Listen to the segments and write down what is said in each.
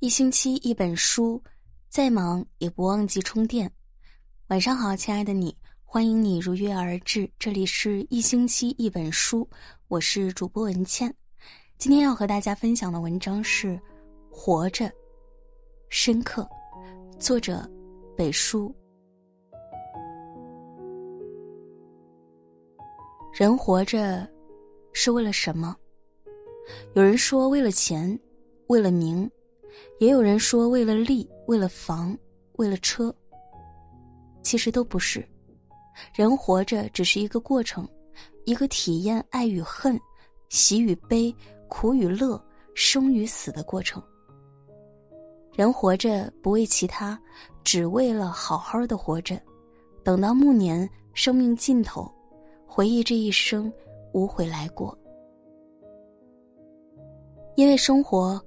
一星期一本书，再忙也不忘记充电。晚上好，亲爱的你，欢迎你如约而至。这里是一星期一本书，我是主播文倩。今天要和大家分享的文章是《活着》，深刻，作者北叔。人活着是为了什么？有人说为了钱，为了名。也有人说，为了利，为了房，为了车。其实都不是，人活着只是一个过程，一个体验爱与恨、喜与悲、苦与乐、生与死的过程。人活着不为其他，只为了好好的活着，等到暮年生命尽头，回忆这一生无悔来过。因为生活。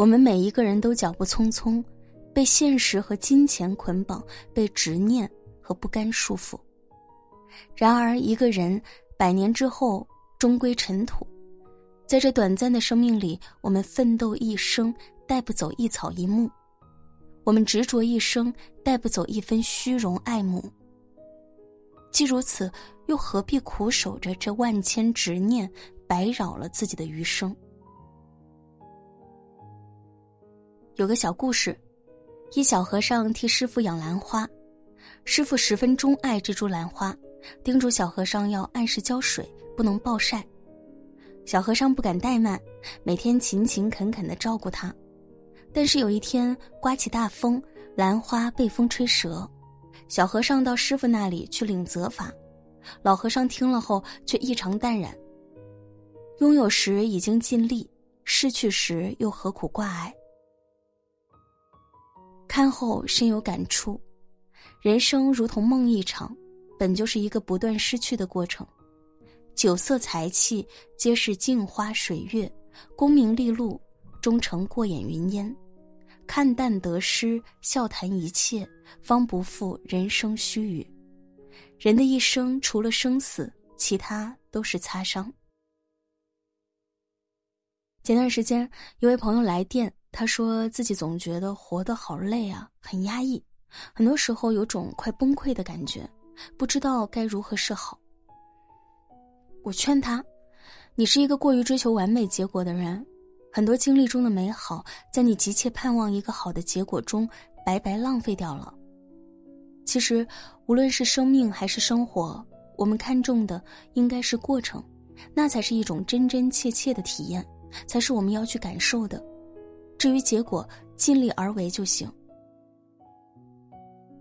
我们每一个人都脚步匆匆，被现实和金钱捆绑，被执念和不甘束缚。然而，一个人百年之后终归尘土，在这短暂的生命里，我们奋斗一生，带不走一草一木；我们执着一生，带不走一分虚荣爱慕。既如此，又何必苦守着这万千执念，白扰了自己的余生？有个小故事，一小和尚替师傅养兰花，师傅十分钟爱这株兰花，叮嘱小和尚要按时浇水，不能暴晒。小和尚不敢怠慢，每天勤勤恳恳的照顾它。但是有一天刮起大风，兰花被风吹折，小和尚到师傅那里去领责罚，老和尚听了后却异常淡然。拥有时已经尽力，失去时又何苦挂碍？看后深有感触，人生如同梦一场，本就是一个不断失去的过程。酒色财气皆是镜花水月，功名利禄终成过眼云烟。看淡得失，笑谈一切，方不负人生须臾。人的一生除了生死，其他都是擦伤。前段时间，一位朋友来电。他说自己总觉得活得好累啊，很压抑，很多时候有种快崩溃的感觉，不知道该如何是好。我劝他：“你是一个过于追求完美结果的人，很多经历中的美好，在你急切盼望一个好的结果中白白浪费掉了。其实，无论是生命还是生活，我们看重的应该是过程，那才是一种真真切切的体验，才是我们要去感受的。”至于结果，尽力而为就行。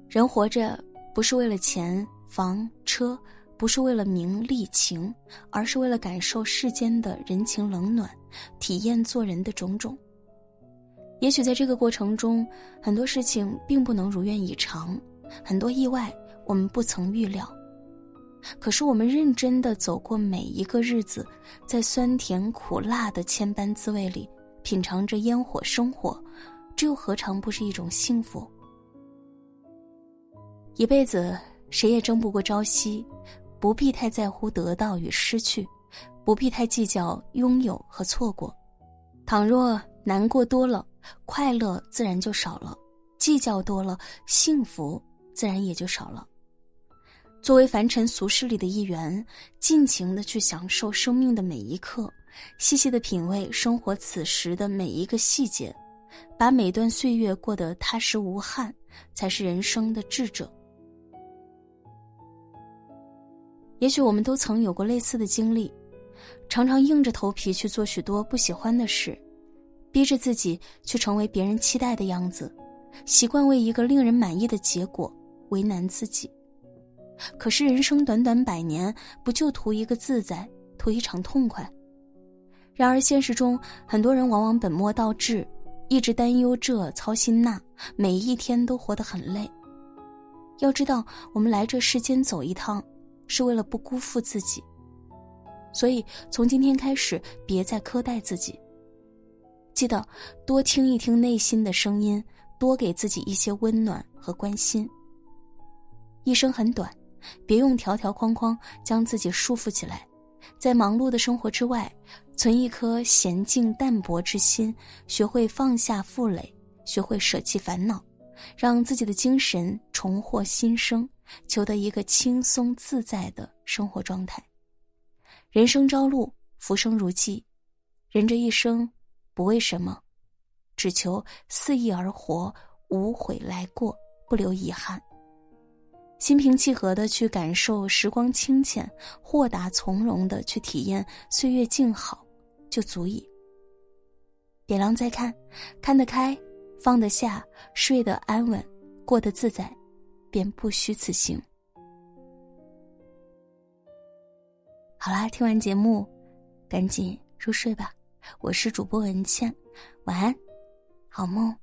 人活着不是为了钱、房、车，不是为了名利情，而是为了感受世间的人情冷暖，体验做人的种种。也许在这个过程中，很多事情并不能如愿以偿，很多意外我们不曾预料。可是我们认真的走过每一个日子，在酸甜苦辣的千般滋味里。品尝着烟火生活，这又何尝不是一种幸福？一辈子谁也争不过朝夕，不必太在乎得到与失去，不必太计较拥有和错过。倘若难过多了，快乐自然就少了；计较多了，幸福自然也就少了。作为凡尘俗世里的一员，尽情的去享受生命的每一刻。细细的品味生活此时的每一个细节，把每段岁月过得踏实无憾，才是人生的智者。也许我们都曾有过类似的经历，常常硬着头皮去做许多不喜欢的事，逼着自己去成为别人期待的样子，习惯为一个令人满意的结果为难自己。可是人生短短百年，不就图一个自在，图一场痛快？然而，现实中很多人往往本末倒置，一直担忧这操心那，每一天都活得很累。要知道，我们来这世间走一趟，是为了不辜负自己。所以，从今天开始，别再苛待自己。记得多听一听内心的声音，多给自己一些温暖和关心。一生很短，别用条条框框将自己束缚起来。在忙碌的生活之外，存一颗娴静淡泊之心，学会放下负累，学会舍弃烦恼，让自己的精神重获新生，求得一个轻松自在的生活状态。人生朝露，浮生如寄，人这一生不为什么，只求肆意而活，无悔来过，不留遗憾。心平气和的去感受时光清浅，豁达从容的去体验岁月静好，就足矣。点亮再看，看得开，放得下，睡得安稳，过得自在，便不虚此行。好啦，听完节目，赶紧入睡吧。我是主播文倩，晚安，好梦。